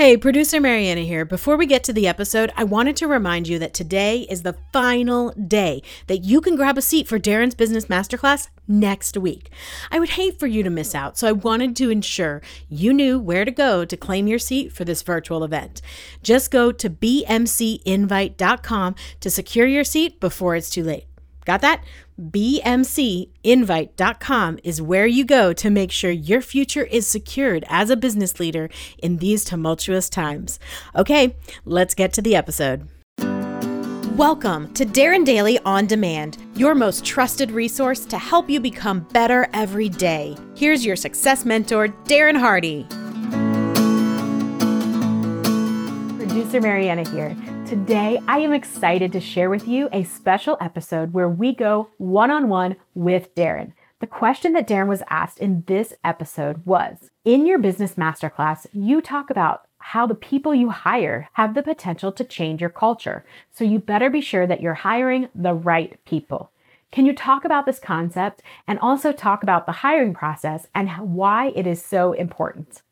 Hey, producer Mariana here. Before we get to the episode, I wanted to remind you that today is the final day that you can grab a seat for Darren's Business Masterclass next week. I would hate for you to miss out, so I wanted to ensure you knew where to go to claim your seat for this virtual event. Just go to bmcinvite.com to secure your seat before it's too late. Got that? BMCinvite.com is where you go to make sure your future is secured as a business leader in these tumultuous times. Okay, let's get to the episode. Welcome to Darren Daily On Demand, your most trusted resource to help you become better every day. Here's your success mentor, Darren Hardy. Producer Mariana here. Today, I am excited to share with you a special episode where we go one on one with Darren. The question that Darren was asked in this episode was In your business masterclass, you talk about how the people you hire have the potential to change your culture. So you better be sure that you're hiring the right people. Can you talk about this concept and also talk about the hiring process and why it is so important?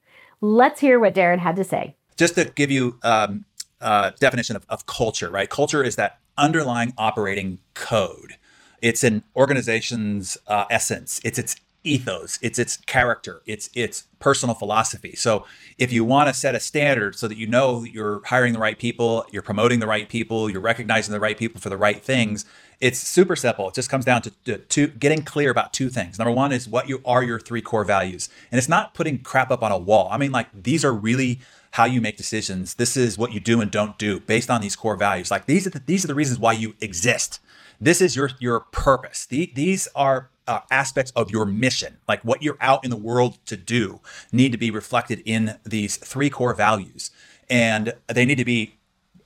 Let's hear what Darren had to say. Just to give you um, uh, definition of, of culture, right? Culture is that underlying operating code. It's an organization's uh, essence. It's its ethos. It's its character. It's its personal philosophy. So if you want to set a standard so that you know you're hiring the right people, you're promoting the right people, you're recognizing the right people for the right things, it's super simple. It just comes down to, to, to, getting clear about two things. Number one is what you are your three core values. And it's not putting crap up on a wall. I mean, like these are really how you make decisions. This is what you do and don't do based on these core values. Like these are the, these are the reasons why you exist. This is your your purpose. The, these are uh, aspects of your mission, like what you're out in the world to do, need to be reflected in these three core values, and they need to be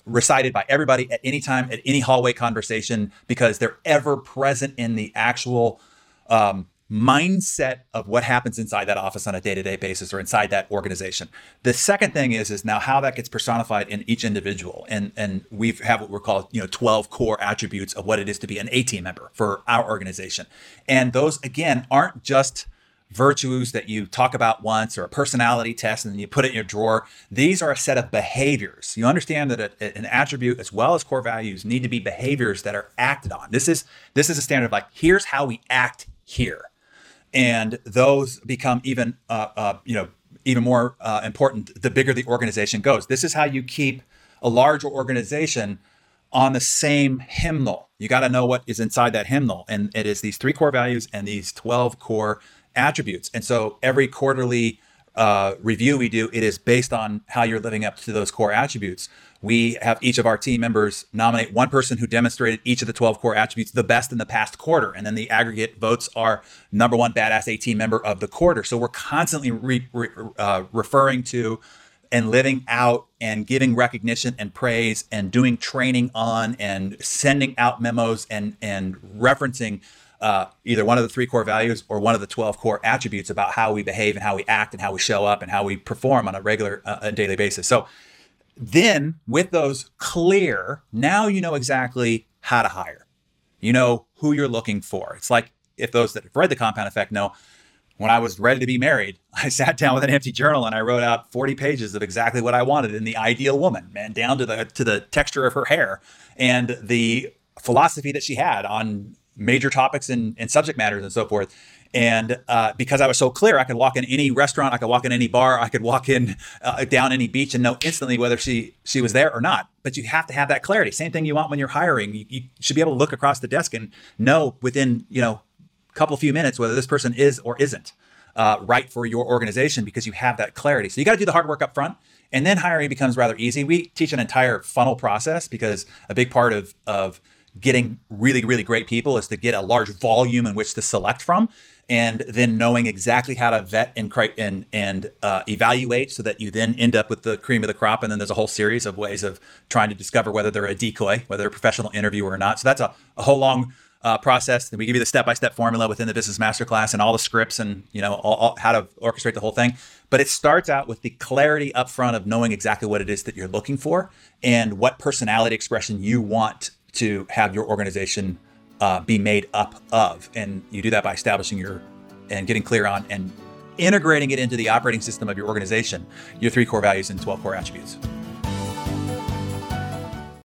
recited by everybody at any time at any hallway conversation because they're ever present in the actual um, mindset of what happens inside that office on a day-to-day basis or inside that organization. The second thing is is now how that gets personified in each individual. And and we have what we're called, you know, 12 core attributes of what it is to be an A team member for our organization. And those again aren't just virtues that you talk about once or a personality test and then you put it in your drawer. These are a set of behaviors. You understand that a, an attribute as well as core values need to be behaviors that are acted on. This is this is a standard of like here's how we act here and those become even uh, uh, you know even more uh, important the bigger the organization goes. This is how you keep a larger organization on the same hymnal. You got to know what is inside that hymnal, and it is these three core values and these twelve core attributes. And so every quarterly uh, review we do, it is based on how you're living up to those core attributes. We have each of our team members nominate one person who demonstrated each of the 12 core attributes the best in the past quarter. And then the aggregate votes are number one badass A team member of the quarter. So we're constantly re, re, uh, referring to and living out and giving recognition and praise and doing training on and sending out memos and, and referencing uh, either one of the three core values or one of the 12 core attributes about how we behave and how we act and how we show up and how we perform on a regular uh, daily basis. So then with those clear, now you know exactly how to hire. You know who you're looking for. It's like if those that have read the compound effect know when I was ready to be married, I sat down with an empty journal and I wrote out 40 pages of exactly what I wanted in the ideal woman, man, down to the to the texture of her hair and the philosophy that she had on major topics and, and subject matters and so forth. And uh, because I was so clear, I could walk in any restaurant, I could walk in any bar, I could walk in uh, down any beach and know instantly whether she she was there or not. But you have to have that clarity. Same thing you want when you're hiring. You, you should be able to look across the desk and know within you know a couple few minutes whether this person is or isn't uh, right for your organization because you have that clarity. So you got to do the hard work up front. And then hiring becomes rather easy. We teach an entire funnel process because a big part of, of getting really, really great people is to get a large volume in which to select from, and then knowing exactly how to vet and and and uh, evaluate, so that you then end up with the cream of the crop. And then there's a whole series of ways of trying to discover whether they're a decoy, whether a professional interviewer or not. So that's a, a whole long uh, process. And we give you the step-by-step formula within the business masterclass and all the scripts and you know all, all, how to orchestrate the whole thing. But it starts out with the clarity up front of knowing exactly what it is that you're looking for and what personality expression you want to have your organization uh, be made up of. And you do that by establishing your and getting clear on and integrating it into the operating system of your organization, your three core values and 12 core attributes.